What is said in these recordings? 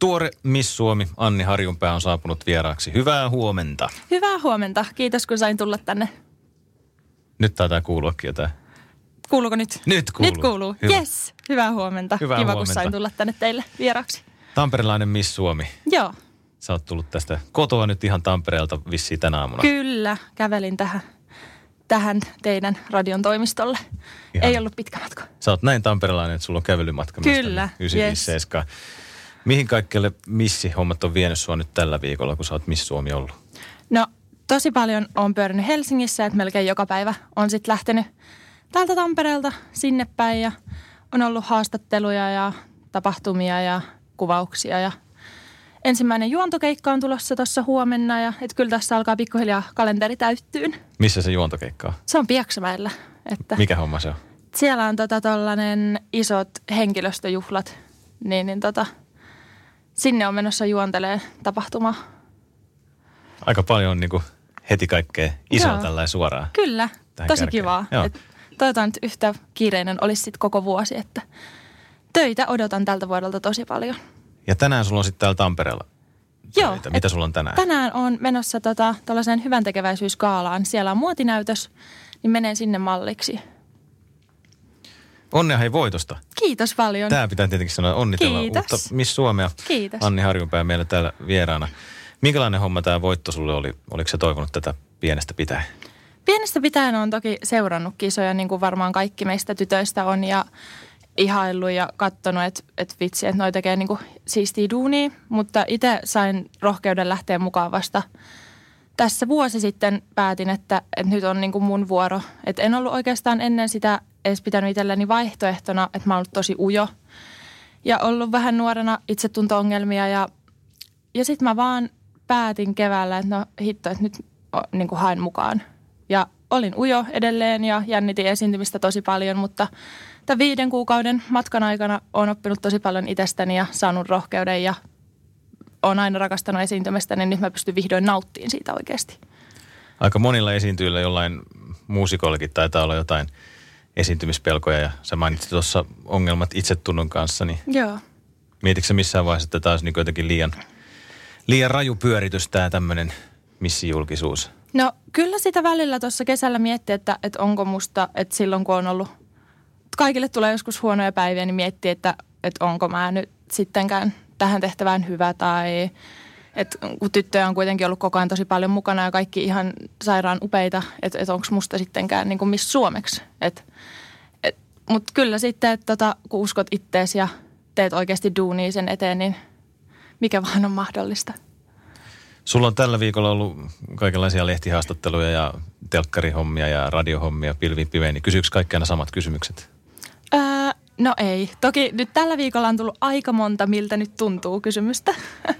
Tuore Miss Suomi Anni Harjunpää on saapunut vieraaksi. Hyvää huomenta. Hyvää huomenta. Kiitos, kun sain tulla tänne. Nyt taitaa kuuluakin jotain. Kuuluuko nyt? Nyt kuuluu. Nyt kuuluu. Hyvä. Yes. Hyvää huomenta. Hyvää Kiva, huomenta. kun sain tulla tänne teille vieraksi. Tamperelainen Miss Suomi. Joo, Sä oot tullut tästä kotoa nyt ihan Tampereelta vissiin tänä aamuna. kyllä. Kävelin tähän, tähän teidän radion toimistolle. Ihan. Ei ollut pitkä matka. Sä oot näin tamperelainen, että sulla on kävelymatka Kyllä, 957. Mihin kaikkelle missihommat on vienyt sua nyt tällä viikolla, kun sä oot Miss Suomi ollut? No, tosi paljon on pyörinyt Helsingissä, että melkein joka päivä on sitten lähtenyt täältä Tampereelta sinne päin ja on ollut haastatteluja ja tapahtumia ja kuvauksia ja ensimmäinen juontokeikka on tulossa tuossa huomenna ja et kyllä tässä alkaa pikkuhiljaa kalenteri täyttyyn. Missä se juontokeikka on? Se on Piaksamäellä, että Mikä homma se on? siellä on tota tollanen isot henkilöstöjuhlat, niin, niin tota, sinne on menossa juontelee tapahtuma. Aika paljon on niin kuin heti kaikkea isoa tällä suoraan. Kyllä, tosi kärkeen. kivaa. Joo. Et toivotaan, että yhtä kiireinen olisi sit koko vuosi, että töitä odotan tältä vuodelta tosi paljon. Ja tänään sulla on sitten täällä Tampereella Joo, töitä. Mitä sulla on tänään? Tänään on menossa tota, tällaiseen hyvän tekeväisyyskaalaan. Siellä on muotinäytös, niin menen sinne malliksi. Onnea hei voitosta. Kiitos paljon. Tämä pitää tietenkin sanoa onnitella Kiitos. uutta Miss Suomea. Kiitos. Anni Harjunpää meillä täällä vieraana. Minkälainen homma tämä voitto sulle oli? Oliko se toivonut tätä pienestä pitäen? Pienestä pitäen on toki seurannut kisoja, niin kuin varmaan kaikki meistä tytöistä on, ja ihaillut ja katsonut, että et vitsi, että noi tekee niin kuin siistiä duunia. Mutta itse sain rohkeuden lähteä mukaan vasta tässä vuosi sitten päätin, että, että nyt on niin kuin mun vuoro. Että en ollut oikeastaan ennen sitä edes pitänyt itselleni vaihtoehtona, että mä oon ollut tosi ujo. Ja ollut vähän nuorena itsetunto-ongelmia ja, ja sitten mä vaan päätin keväällä, että no hitto, että nyt niin kuin haen mukaan. Ja olin ujo edelleen ja jännitin esiintymistä tosi paljon, mutta tämän viiden kuukauden matkan aikana olen oppinut tosi paljon itsestäni ja saanut rohkeuden ja olen aina rakastanut esiintymistä, niin nyt mä pystyn vihdoin nauttimaan siitä oikeasti. Aika monilla esiintyjillä jollain muusikoillakin taitaa olla jotain esiintymispelkoja ja sä mainitsit tuossa ongelmat itsetunnon kanssa, niin Joo. mietitkö sä missään vaiheessa, että tämä olisi niin jotenkin liian, liian raju pyöritys tämä tämmöinen missijulkisuus? No kyllä sitä välillä tuossa kesällä mietti, että, että onko musta, että silloin kun on ollut, kaikille tulee joskus huonoja päiviä, niin miettii, että, että onko mä nyt sittenkään tähän tehtävään hyvä tai että kun tyttöjä on kuitenkin ollut koko ajan tosi paljon mukana ja kaikki ihan sairaan upeita, että, että onko musta sittenkään niin kuin missä suomeksi. Et, et, Mutta kyllä sitten, että tota, kun uskot ittees ja teet oikeasti duunia sen eteen, niin mikä vaan on mahdollista. Sulla on tällä viikolla ollut kaikenlaisia lehtihaastatteluja ja telkkarihommia ja radiohommia pilviin pimeen, niin kysyykö kaikki aina samat kysymykset? Öö, no ei. Toki nyt tällä viikolla on tullut aika monta, miltä nyt tuntuu kysymystä.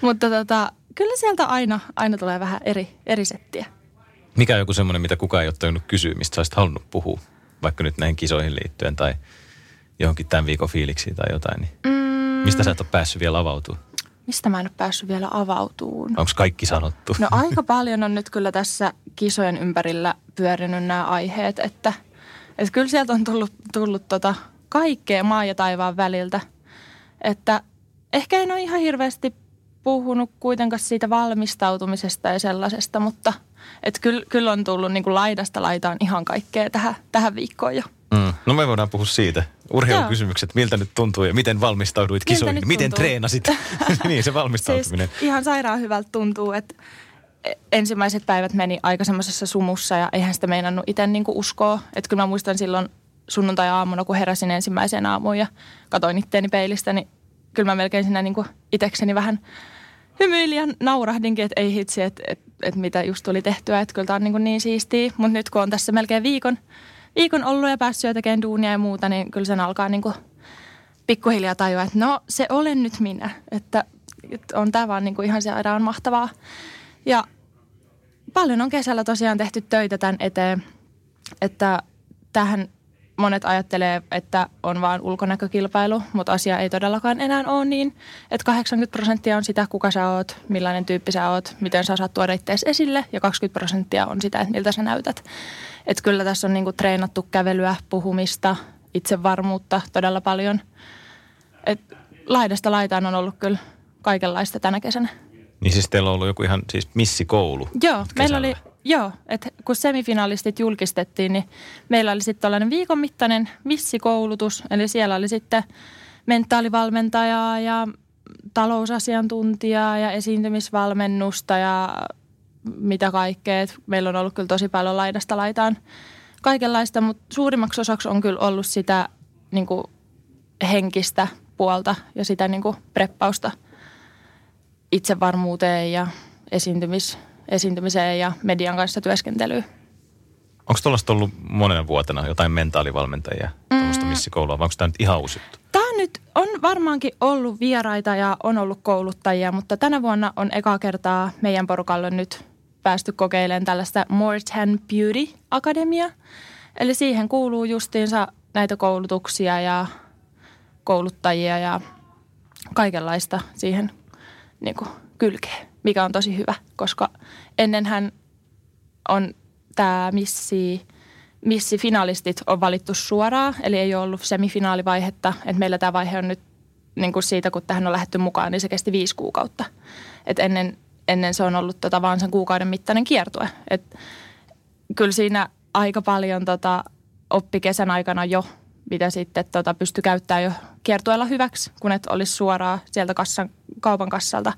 Mutta tota, kyllä sieltä aina, aina tulee vähän eri, eri settiä. Mikä on joku semmoinen, mitä kukaan ei ole tajunnut kysyä, mistä sä olisit halunnut puhua, vaikka nyt näihin kisoihin liittyen tai johonkin tämän viikon fiiliksiin tai jotain, niin Mm, mistä sä et ole päässyt vielä avautuu? mistä mä en ole päässyt vielä avautuun? Onko kaikki sanottu? No aika paljon on nyt kyllä tässä kisojen ympärillä pyörinyt nämä aiheet, että, että kyllä sieltä on tullut, tullut tota kaikkea maa ja taivaan väliltä. Että ehkä en ole ihan hirveästi puhunut kuitenkaan siitä valmistautumisesta ja sellaisesta, mutta että kyllä, kyllä on tullut niin kuin laidasta laitaan ihan kaikkea tähän, tähän viikkoon jo. Mm. No me voidaan puhua siitä. Urheilukysymykset, miltä nyt tuntuu ja miten valmistauduit Miltä kisoihin? Miten treenasit? niin se valmistautuminen. Siis ihan sairaan hyvältä tuntuu, että ensimmäiset päivät meni aika semmoisessa sumussa ja eihän sitä meinannut itse niinku uskoa. Että kyllä mä muistan silloin sunnuntai-aamuna, kun heräsin ensimmäiseen aamuun ja katoin itteeni peilistä, niin kyllä mä melkein siinä niinku itekseni vähän hymyilin naurahdinkin, että ei hitsi, että, että, että mitä just tuli tehtyä, että kyllä tämä on niin, niin siistiä. Mutta nyt kun on tässä melkein viikon, viikon ollut ja päässyt jo tekemään duunia ja muuta, niin kyllä sen alkaa niin kuin pikkuhiljaa tajua, että no se olen nyt minä. Että, että on tämä vaan niin kuin ihan sairaan mahtavaa. Ja paljon on kesällä tosiaan tehty töitä tämän eteen, että tähän monet ajattelee, että on vain ulkonäkökilpailu, mutta asia ei todellakaan enää ole niin. Että 80 prosenttia on sitä, kuka sä oot, millainen tyyppi sä oot, miten sä saat tuoda itseäsi esille ja 20 prosenttia on sitä, että miltä sä näytät. Että kyllä tässä on niinku treenattu kävelyä, puhumista, itsevarmuutta todella paljon. Et laidasta laitaan on ollut kyllä kaikenlaista tänä kesänä. Niin siis teillä on ollut joku ihan siis missikoulu Joo, meillä kesällä. oli, joo, että kun semifinalistit julkistettiin, niin meillä oli sitten tällainen viikon mittainen missikoulutus. Eli siellä oli sitten mentaalivalmentajaa ja talousasiantuntijaa ja esiintymisvalmennusta ja mitä kaikkea. Et meillä on ollut kyllä tosi paljon laidasta laitaan kaikenlaista, mutta suurimmaksi osaksi on kyllä ollut sitä niin kuin henkistä puolta ja sitä niin kuin preppausta itsevarmuuteen ja esiintymis, esiintymiseen ja median kanssa työskentelyyn. Onko tuollaista ollut monena vuotena jotain mentaalivalmentajia, tuollaista missikoulua, vai onko tämä nyt ihan uusi? Tämä nyt on varmaankin ollut vieraita ja on ollut kouluttajia, mutta tänä vuonna on eka kertaa meidän porukalla nyt päästy kokeilemaan tällaista Mortan Beauty Akademia. Eli siihen kuuluu justiinsa näitä koulutuksia ja kouluttajia ja kaikenlaista siihen niin kuin kylkeen, mikä on tosi hyvä, koska ennenhän on tämä missi, missifinalistit on valittu suoraan, eli ei ole ollut semifinaalivaihetta. Et meillä tämä vaihe on nyt niin kuin siitä, kun tähän on lähdetty mukaan, niin se kesti viisi kuukautta. Et ennen, ennen se on ollut tota vaan sen kuukauden mittainen kiertue. Et kyllä siinä aika paljon tota, oppi kesän aikana jo, mitä sitten tota, pystyi käyttämään jo kiertueella hyväksi, kun et olisi suoraan sieltä kassan, kaupan kassalta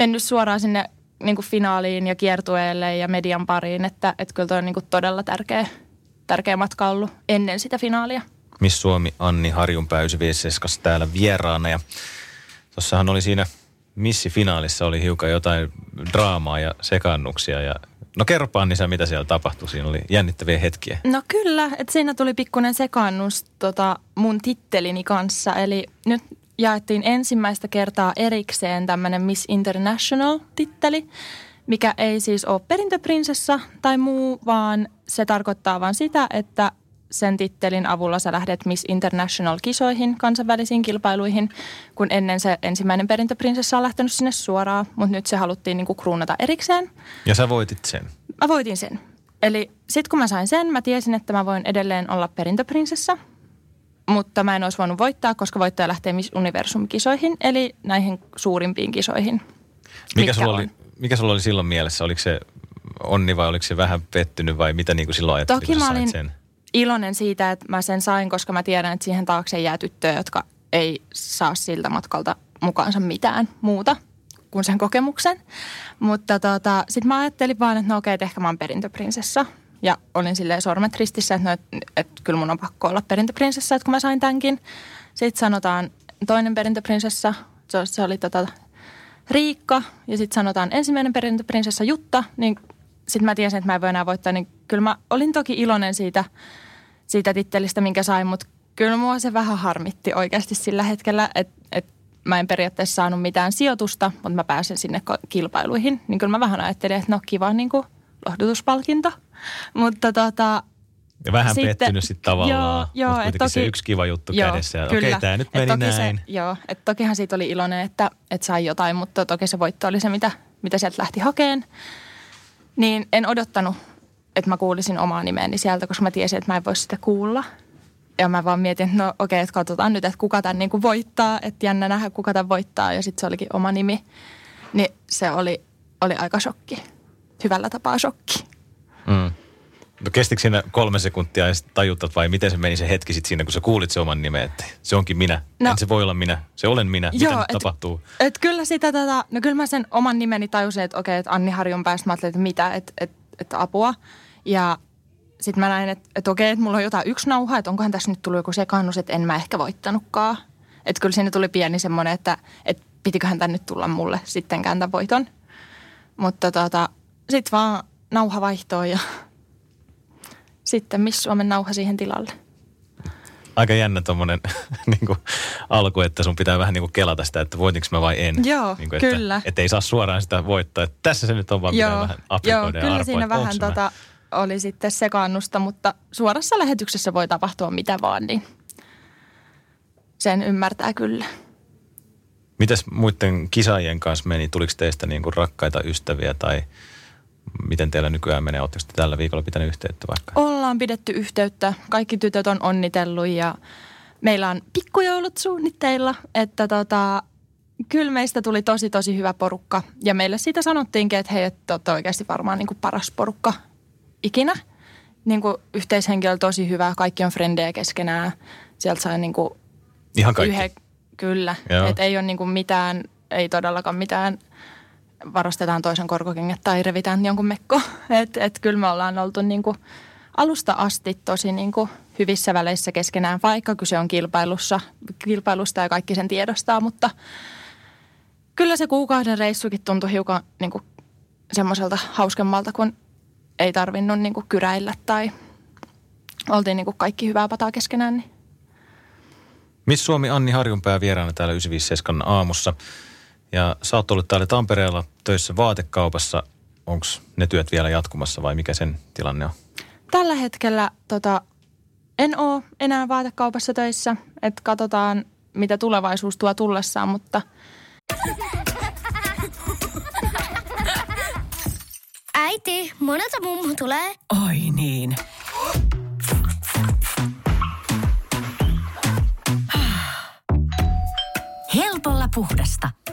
mennyt suoraan sinne niin kuin finaaliin ja kiertueelle ja median pariin, että, että kyllä toi on niin kuin todella tärkeä, tärkeä matka ollut ennen sitä finaalia. Miss Suomi Anni Harjunpäysy VSS täällä vieraana ja tuossahan oli siinä missifinaalissa oli hiukan jotain draamaa ja sekannuksia ja No kerropa Anni sä, mitä siellä tapahtui. Siinä oli jännittäviä hetkiä. No kyllä, että siinä tuli pikkuinen sekannus tota mun tittelini kanssa. Eli nyt jaettiin ensimmäistä kertaa erikseen tämmöinen Miss International-titteli, mikä ei siis ole perintöprinsessa tai muu, vaan se tarkoittaa vain sitä, että sen tittelin avulla sä lähdet Miss International-kisoihin, kansainvälisiin kilpailuihin, kun ennen se ensimmäinen perintöprinsessa on lähtenyt sinne suoraan, mutta nyt se haluttiin niinku kruunata erikseen. Ja sä voitit sen. Mä voitin sen. Eli sitten kun mä sain sen, mä tiesin, että mä voin edelleen olla perintöprinsessa, mutta mä en olisi voinut voittaa, koska voittaja lähtee Miss Universum-kisoihin, eli näihin suurimpiin kisoihin. Mikä sulla, oli, mikä sulla oli silloin mielessä? Oliko se onni vai oliko se vähän pettynyt vai mitä niin kuin silloin ajattelit, Toki mä olin sen? iloinen siitä, että mä sen sain, koska mä tiedän, että siihen taakse jää tyttöjä, jotka ei saa siltä matkalta mukaansa mitään muuta kuin sen kokemuksen. Mutta tota, sitten mä ajattelin vaan, että no okei, että ehkä mä oon perintöprinsessa. Ja olin silleen sormet ristissä, että, no, että, että kyllä mun on pakko olla perintöprinsessa, että kun mä sain tämänkin. Sitten sanotaan toinen perintöprinsessa, se, se oli tota Riikka. Ja sitten sanotaan ensimmäinen perintöprinsessa Jutta, niin sitten mä tiesin, että mä en voi enää voittaa, niin kyllä mä olin toki iloinen siitä, siitä tittelistä, minkä sain, mutta kyllä mua se vähän harmitti oikeasti sillä hetkellä, että, että mä en periaatteessa saanut mitään sijoitusta, mutta mä pääsen sinne kilpailuihin. Niin kyllä mä vähän ajattelin, että no kiva niin kuin lohdutuspalkinto. Mutta tota, ja vähän sitten, pettynyt sitten tavallaan, joo, joo, mutta kuitenkin toki, se yksi kiva juttu joo, kädessä. Ja okei, tämä nyt meni toki näin. Se, joo, että tokihan siitä oli iloinen, että, että sai jotain, mutta toki se voitto oli se, mitä, mitä sieltä lähti hakeen. Niin en odottanut, että mä kuulisin omaa nimeäni sieltä, koska mä tiesin, että mä en voi sitä kuulla. Ja mä vaan mietin, että no okei, että katsotaan nyt, että kuka tämän niin kuin voittaa. Että jännä nähdä, kuka tämän voittaa. Ja sitten se olikin oma nimi. Niin se oli, oli aika shokki. Hyvällä tapaa shokki. Mm. No kestikö siinä kolme sekuntia ja tajutat vai miten se meni se hetki sitten siinä, kun sä kuulit se oman nimen, että se onkin minä. No, en se voi olla minä, se olen minä. Mitä joo, nyt et, tapahtuu? Et kyllä sitä tätä, no kyllä mä sen oman nimeni tajusin, että okei, että Anni Harjun päästä mä ajattelin, että mitä, että, että, että apua. Ja sitten mä näin, että, että okei, että mulla on jotain yksi nauha, että onkohan tässä nyt tullut joku sekannus, että en mä ehkä voittanutkaan. Että kyllä siinä tuli pieni semmoinen, että, että pitiköhän tänne nyt tulla mulle sitten kääntää voiton. Mutta tota, sitten vaan nauha vaihtoi ja sitten Miss Suomen nauha siihen tilalle. aika jännä tommonen niin alku, että sun pitää vähän niin kuin kelata sitä, että voitinko mä vai en. Joo, niin kuin, että, kyllä. Että ei saa suoraan sitä voittaa. Että tässä se nyt on vaan, Joo, vähän joo kyllä arpoa, siinä että vähän tota, oli sitten sekaannusta, mutta suorassa lähetyksessä voi tapahtua mitä vaan, niin sen ymmärtää kyllä. Mitäs muiden kisaajien kanssa meni? Tuliko teistä niin kuin rakkaita ystäviä tai miten teillä nykyään menee? Oletteko te tällä viikolla pitänyt yhteyttä vaikka? Ollaan pidetty yhteyttä, kaikki tytöt on onnitellut ja meillä on pikkujoulut suunnitteilla, että tota, kyllä meistä tuli tosi tosi hyvä porukka ja meille siitä sanottiinkin, että hei, että olette oikeasti varmaan niin kuin paras porukka ikinä. Niin kuin yhteishenkilö tosi hyvä, kaikki on frendejä keskenään. Sieltä sai niin kuin Ihan kaikki. Yhe, kyllä. Joo. Et ei ole niinku mitään, ei todellakaan mitään, varastetaan toisen korkokengät tai revitään jonkun mekko. Et, et kyllä me ollaan oltu niinku alusta asti tosi niinku hyvissä väleissä keskenään, vaikka kyse on kilpailussa, kilpailusta ja kaikki sen tiedostaa, mutta kyllä se kuukauden reissukin tuntui hiukan niinku semmoiselta hauskemmalta, kun ei tarvinnut niinku kyräillä tai oltiin niinku kaikki hyvää pataa keskenään. Niin. Miss Suomi Anni Harjunpää vieraana täällä 957 aamussa. Ja sä oot ollut täällä Tampereella töissä vaatekaupassa. Onko ne työt vielä jatkumassa vai mikä sen tilanne on? Tällä hetkellä tota, en ole enää vaatekaupassa töissä, että katsotaan mitä tulevaisuus tuo tullessaan, mutta Äiti, monelta mummu tulee? Oi niin. Helpolla puhdasta.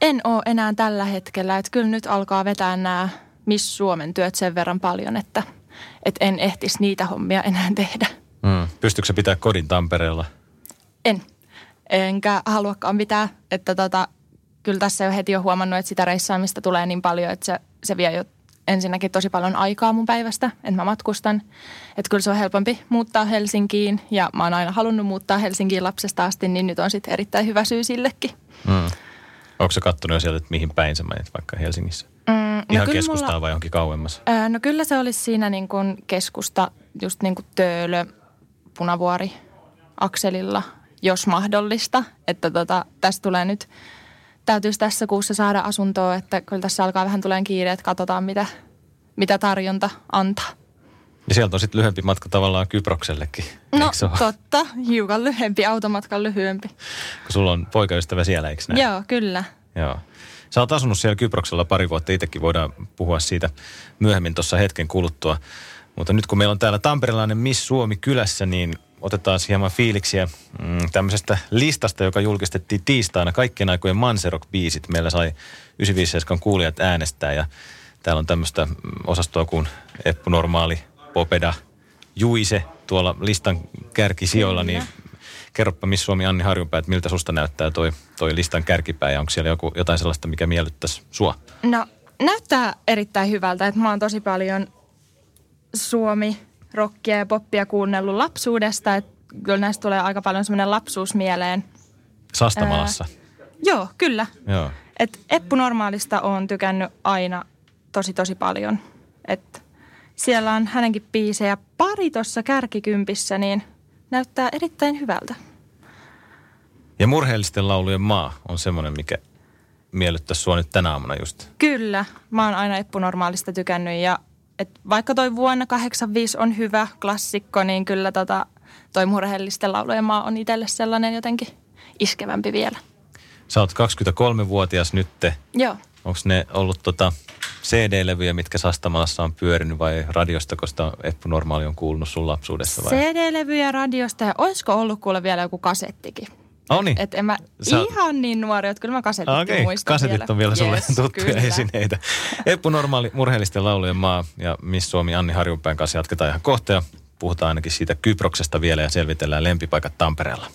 En ole enää tällä hetkellä. Että kyllä nyt alkaa vetää nämä Miss Suomen työt sen verran paljon, että, että en ehtisi niitä hommia enää tehdä. Mm. Pystyykö sä pitää kodin Tampereella? En. Enkä haluakaan pitää, että tota, kyllä tässä jo heti on huomannut, että sitä reissaamista tulee niin paljon, että se, se vie jo ensinnäkin tosi paljon aikaa mun päivästä, että mä matkustan. Että kyllä se on helpompi muuttaa Helsinkiin ja mä oon aina halunnut muuttaa Helsinkiin lapsesta asti, niin nyt on sitten erittäin hyvä syy sillekin. Mm. Onko sä kattonut jo sieltä, että mihin päin sä menet vaikka Helsingissä? Mm, Ihan kyllä keskustaa mulla- vai johonkin kauemmas? Ää, No kyllä se olisi siinä niin kuin keskusta, just niin kuin Töölö, Punavuori, akselilla, jos mahdollista. Että tota, tästä tulee nyt, täytyisi tässä kuussa saada asuntoa, että kyllä tässä alkaa vähän tulee kiire, että katsotaan mitä, mitä tarjonta antaa. Ja sieltä on sitten lyhyempi matka tavallaan Kyproksellekin, No totta, hiukan lyhyempi, automatkan lyhyempi. Kun sulla on poikaystävä siellä, eikö näin? Joo, kyllä. Joo. Sä oot asunut siellä Kyproksella pari vuotta, itsekin voidaan puhua siitä myöhemmin tuossa hetken kuluttua. Mutta nyt kun meillä on täällä tamperelainen Miss Suomi kylässä, niin otetaan hieman fiiliksiä mm, tämmöisestä listasta, joka julkistettiin tiistaina. Kaikkien aikojen Manserok-biisit. Meillä sai 957 kuulijat äänestää ja täällä on tämmöistä mm, osastoa kuin Eppu Normaali, Popeda, Juise tuolla listan kärkisijoilla, niin kerropa Miss Suomi Anni Harjunpää, että miltä susta näyttää toi, toi listan kärkipää ja onko siellä joku, jotain sellaista, mikä miellyttäisi sua? No näyttää erittäin hyvältä, että mä oon tosi paljon suomi, rockia ja poppia kuunnellut lapsuudesta. Että kyllä näistä tulee aika paljon semmoinen lapsuus mieleen. Sastamalassa. Joo, kyllä. Joo. Et Eppu Normaalista on tykännyt aina tosi tosi paljon. Et siellä on hänenkin biisejä pari tuossa kärkikympissä, niin näyttää erittäin hyvältä. Ja murheellisten laulujen maa on semmoinen, mikä miellyttäisi sua nyt tänä aamuna just. Kyllä, mä oon aina Eppu Normaalista tykännyt ja et vaikka toi vuonna 85 on hyvä klassikko, niin kyllä tota, toi murheellisten laulujen maa on itselle sellainen jotenkin iskevämpi vielä. Sä oot 23-vuotias nytte. Joo. Onko ne ollut tota CD-levyjä, mitkä Sastamalassa on pyörinyt vai radiosta, koska Eppu Normaali on kuulunut sun lapsuudessa vai? CD-levyjä radiosta ja olisiko ollut kuule vielä joku kasettikin? Oh niin. Et en mä Sä- ihan niin nuori, että kyllä mä kasetitkin Ah, Okei, muistan kasetit vielä. on vielä sulle Yes, tuttuja kyllä. esineitä. Eppu Normaali, murheellisten laulujen maa ja Miss Suomi Anni Harjunpään kanssa jatketaan ihan kohta. Ja puhutaan ainakin siitä Kyproksesta vielä ja selvitellään lempipaikat Tampereella.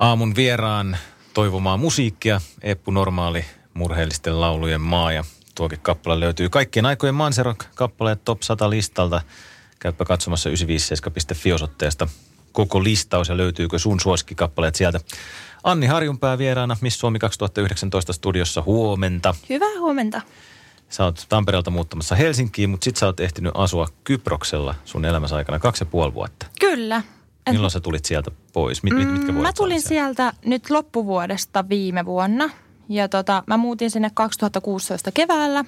Aamun vieraan toivomaa musiikkia, Eppu Normaali, murheellisten laulujen maa ja tuokin kappale löytyy kaikkien aikojen Manserok-kappaleet Top 100 listalta. Käypä katsomassa 957.fi osoitteesta koko listaus ja löytyykö sun suosikkikappaleet sieltä. Anni Harjunpää vieraana Miss Suomi 2019 studiossa huomenta. Hyvää huomenta. Sä oot Tampereelta muuttamassa Helsinkiin, mutta sit sä oot ehtinyt asua Kyproksella sun elämässä aikana kaksi ja puoli vuotta. Kyllä. Et, Milloin sä tulit sieltä pois? Mit, mit, mitkä mm, vuodet mä tulin olit siellä? sieltä nyt loppuvuodesta viime vuonna. Ja tota, mä muutin sinne 2016 keväällä.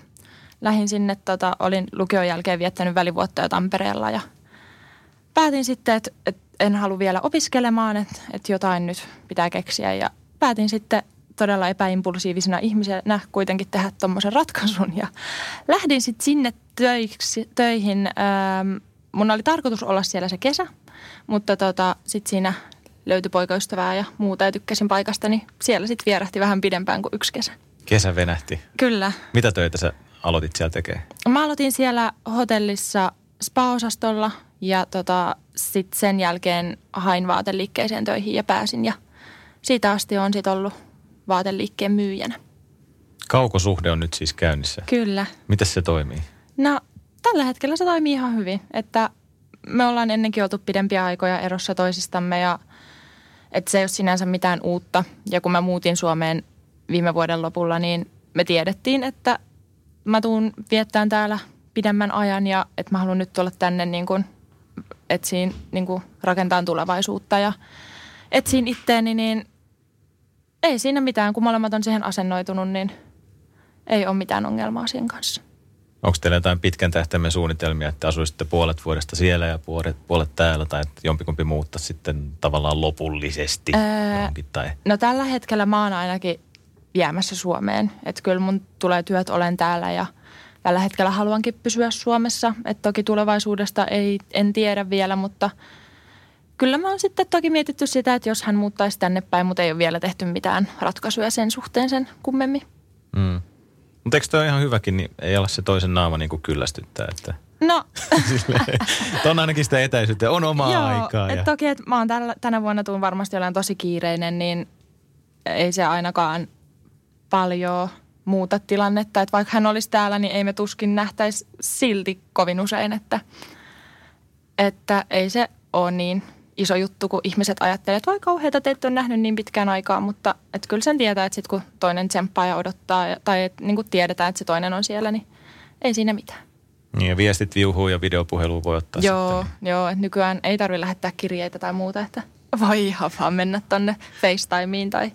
Lähin sinne, tota, olin lukion jälkeen viettänyt välivuotta jo Tampereella ja päätin sitten, että, että en halua vielä opiskelemaan, että, että jotain nyt pitää keksiä. Ja päätin sitten todella epäimpulsiivisena ihmisenä kuitenkin tehdä tuommoisen ratkaisun. Ja lähdin sitten sinne töiksi, töihin. Ähm, mun oli tarkoitus olla siellä se kesä, mutta tota, sitten siinä löytyi poikaystävää ja muuta ja tykkäsin paikasta, niin siellä sitten vierähti vähän pidempään kuin yksi kesä. Kesä venähti. Kyllä. Mitä töitä sä aloitit siellä tekemään? Mä aloitin siellä hotellissa spa-osastolla ja tota, sitten sen jälkeen hain vaateliikkeeseen töihin ja pääsin. Ja siitä asti on sitten ollut vaateliikkeen myyjänä. Kaukosuhde on nyt siis käynnissä. Kyllä. Miten se toimii? No tällä hetkellä se toimii ihan hyvin, että me ollaan ennenkin oltu pidempiä aikoja erossa toisistamme ja että se ei ole sinänsä mitään uutta. Ja kun mä muutin Suomeen viime vuoden lopulla, niin me tiedettiin, että mä tuun viettämään täällä pidemmän ajan ja että mä haluan nyt tulla tänne niin kuin etsiin niin kuin rakentaa tulevaisuutta ja etsiin itteeni, niin ei siinä mitään. Kun molemmat on siihen asennoitunut, niin ei ole mitään ongelmaa sen kanssa. Onko teillä jotain pitkän tähtäimen suunnitelmia, että asuisitte puolet vuodesta siellä ja puolet, puolet täällä, tai että jompikumpi muuttaa sitten tavallaan lopullisesti Ää, johonkin, tai No tällä hetkellä mä oon ainakin jäämässä Suomeen. Että kyllä mun tulee työt olen täällä ja tällä hetkellä haluankin pysyä Suomessa. Että toki tulevaisuudesta ei, en tiedä vielä, mutta kyllä mä oon sitten toki mietitty sitä, että jos hän muuttaisi tänne päin, mutta ei ole vielä tehty mitään ratkaisuja sen suhteen sen kummemmin. Mm. Mutta eikö toi ole ihan hyväkin, niin ei olla se toisen naama niin kuin kyllästyttää, että No, että on ainakin sitä etäisyyttä, on omaa joo, aikaa. et Ja... toki, että mä oon tällä, tänä vuonna tuun varmasti olemaan tosi kiireinen, niin ei se ainakaan paljon muuta tilannetta. Että vaikka hän olisi täällä, niin ei me tuskin nähtäisi silti kovin usein, että, että ei se ole niin iso juttu, kun ihmiset ajattelee, että voi kauheita, te ette ole nähnyt niin pitkään aikaa, mutta että kyllä sen tietää, että sit kun toinen tsemppaa ja odottaa, tai että niin kuin tiedetään, että se toinen on siellä, niin ei siinä mitään. Niin, ja viestit viuhuu ja videopuhelu voi ottaa Joo, sitten. joo, että nykyään ei tarvitse lähettää kirjeitä tai muuta, että voi ihan vaan mennä tonne FaceTimeen tai,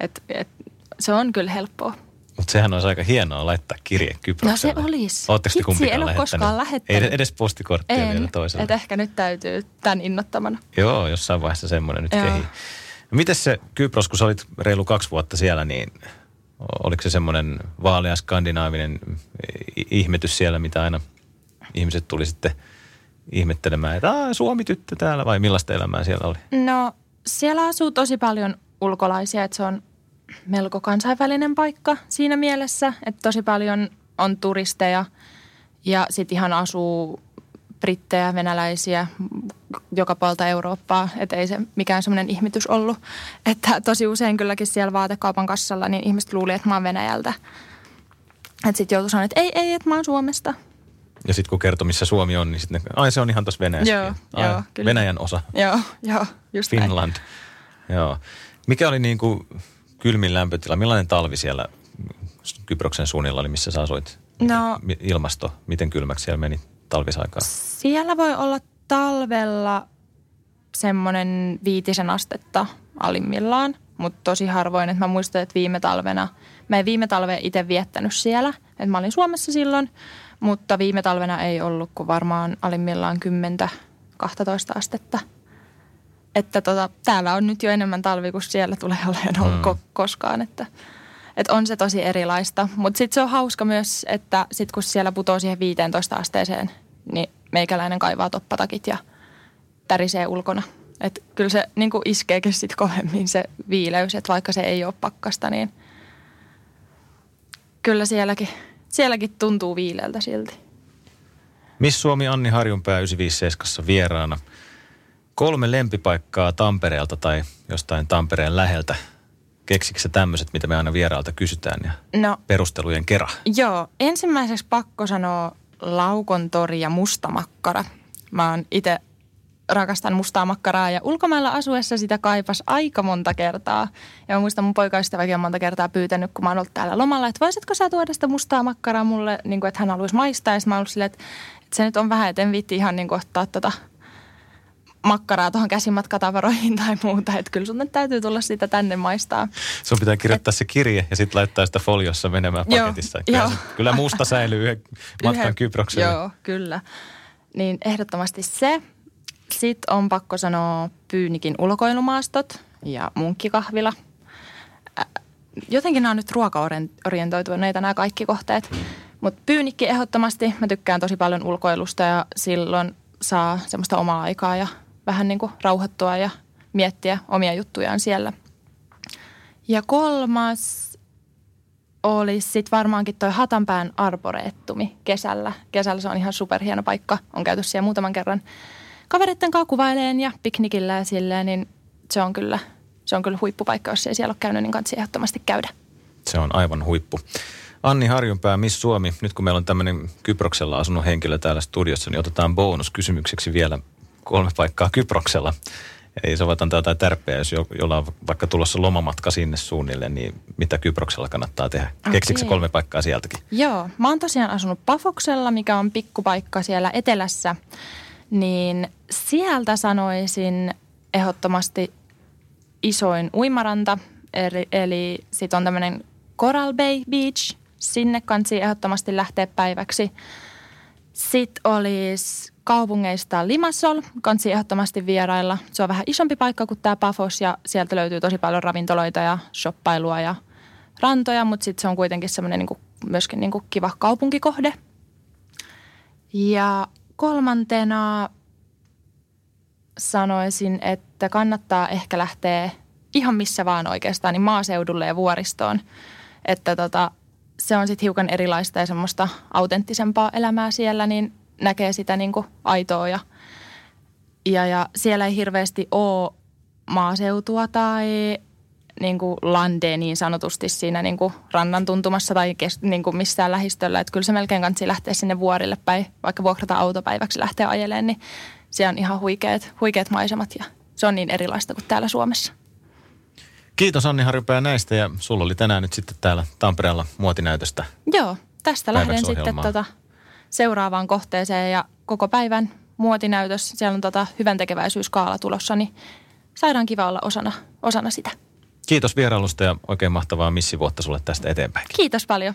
et, et, se on kyllä helppoa. Mutta sehän olisi aika hienoa laittaa kirje Kyprokselle. No se olisi. Oletteko te kumpikaan en ole lähettänyt? koskaan lähettänyt. Ei edes postikorttia vielä En, toiselle. että ehkä nyt täytyy tämän innottamana. Joo, jossain vaiheessa semmoinen nyt Joo. kehi. Miten se Kypros, kun sä olit reilu kaksi vuotta siellä, niin oliko se semmoinen vaalea skandinaavinen i- ihmetys siellä, mitä aina ihmiset tuli sitten ihmettelemään, että Aa, Suomi-tyttö täällä vai millaista elämää siellä oli? No siellä asuu tosi paljon ulkolaisia, että se on melko kansainvälinen paikka siinä mielessä, että tosi paljon on turisteja ja sitten ihan asuu brittejä, venäläisiä, joka puolta Eurooppaa, että ei se mikään semmoinen ihmitys ollut. Että tosi usein kylläkin siellä vaatekaupan kassalla niin ihmiset luuli, että mä oon Venäjältä. Että sitten joutui sanoa, että ei, ei, että mä oon Suomesta. Ja sitten kun kertoi, missä Suomi on, niin sitten ai se on ihan tuossa Venäjässä. Joo, ai, joo, kyllä. Venäjän osa, Joo, joo, just näin. Finland. Joo. Mikä oli niin kuin kylmin lämpötila? Millainen talvi siellä Kyproksen suunnilla oli, missä sä asuit? No Ilmasto, miten kylmäksi siellä meni talvisaikaa? Siellä voi olla talvella semmoinen viitisen astetta alimmillaan, mutta tosi harvoin, että mä muistan, että viime talvena, mä en viime talvea itse viettänyt siellä, että mä olin Suomessa silloin, mutta viime talvena ei ollut kuin varmaan alimmillaan 10-12 astetta. Että tota, täällä on nyt jo enemmän talvi kuin siellä tulee olemaan mm. ko- koskaan, että, että on se tosi erilaista. Mutta sitten se on hauska myös, että sitten kun siellä putoo siihen 15 asteeseen, niin meikäläinen kaivaa toppatakit ja tärisee ulkona. Et kyllä se niin iskeekin sitten kovemmin se viileys, että vaikka se ei ole pakkasta, niin kyllä sielläkin, sielläkin tuntuu viileältä silti. Miss Suomi Anni Harjunpää 957 vieraana. Kolme lempipaikkaa Tampereelta tai jostain Tampereen läheltä. Keksikö tämmöiset, mitä me aina vieraalta kysytään ja No perustelujen kera? Joo, ensimmäiseksi pakko sanoa Laukon tori ja mustamakkara. Mä oon itse rakastan mustaa makkaraa ja ulkomailla asuessa sitä kaipas aika monta kertaa. Ja mä muistan mun poikaystäväkin on monta kertaa pyytänyt, kun mä oon ollut täällä lomalla, että voisitko sä tuoda sitä mustaa makkaraa mulle, niin kuin, että hän haluaisi maistaa. Ja mä oon ollut silleen, että, että se nyt on vähän, että en viitti ihan niin kuin ottaa tota makkaraa tuohon käsimatkatavaroihin tai muuta. Että kyllä sun täytyy tulla sitä tänne maistaa. Sun pitää kirjoittaa se kirje ja sitten laittaa sitä foliossa menemään Joo, paketissa. Kyllä, joo. se- kyllä musta säilyy yhden matkan Yhden- Kyprokselle. Joo, kyllä. Niin ehdottomasti se. Sitten on pakko sanoa Pyynikin ulkoilumaastot ja munkkikahvila. Jotenkin nämä on nyt ruokaorientoituneita nämä kaikki kohteet. Mutta Pyynikki ehdottomasti. Mä tykkään tosi paljon ulkoilusta ja silloin saa semmoista omaa aikaa ja vähän niin kuin rauhoittua ja miettiä omia juttujaan siellä. Ja kolmas olisi sitten varmaankin toi Hatanpään arboreettumi kesällä. Kesällä se on ihan superhieno paikka. On käyty siellä muutaman kerran kavereitten kanssa kuvaileen ja piknikillä ja silleen, niin se on kyllä, se on kyllä huippupaikka, jos ei siellä ole käynyt, niin kannattaa ehdottomasti käydä. Se on aivan huippu. Anni Harjunpää, Miss Suomi. Nyt kun meillä on tämmöinen Kyproksella asunut henkilö täällä studiossa, niin otetaan bonuskysymykseksi vielä kolme paikkaa Kyproksella. Ei sovitan jotain tärpeää, jos jo, jolla on vaikka tulossa lomamatka sinne suunnilleen, niin mitä Kyproksella kannattaa tehdä? Keksitkö sä Okei. kolme paikkaa sieltäkin? Joo, mä oon tosiaan asunut Pafoksella, mikä on pikkupaikka siellä etelässä. Niin sieltä sanoisin ehdottomasti isoin uimaranta, eli, eli sit on tämmöinen Coral Bay Beach. Sinne kansi ehdottomasti lähteä päiväksi. Sitten olisi kaupungeista Limassol, kansi ehdottomasti vierailla. Se on vähän isompi paikka kuin tämä Pafos ja sieltä löytyy tosi paljon ravintoloita ja shoppailua ja rantoja, mutta sitten se on kuitenkin semmoinen niinku, myöskin niinku kiva kaupunkikohde. Ja kolmantena sanoisin, että kannattaa ehkä lähteä ihan missä vaan oikeastaan, niin maaseudulle ja vuoristoon. Että tota, se on sitten hiukan erilaista ja semmoista autenttisempaa elämää siellä, niin näkee sitä niinku aitoa ja, ja, ja siellä ei hirveästi ole maaseutua tai niin kuin landea niin sanotusti siinä niin kuin rannan tuntumassa tai kes, niin kuin missään lähistöllä. Että kyllä se melkein kansi lähteä sinne vuorille päin, vaikka vuokrata autopäiväksi lähteä ajelemaan, niin se on ihan huikeat, huikeat maisemat ja se on niin erilaista kuin täällä Suomessa. Kiitos Anni Harjunpää näistä ja sulla oli tänään nyt sitten täällä Tampereella muotinäytöstä. Joo, tästä lähden sitten tota seuraavaan kohteeseen ja koko päivän muotinäytös. Siellä on tota hyvän tekeväisyyskaala tulossa, niin saadaan kiva olla osana, osana sitä. Kiitos vierailusta ja oikein mahtavaa missivuotta sulle tästä eteenpäin. Kiitos paljon.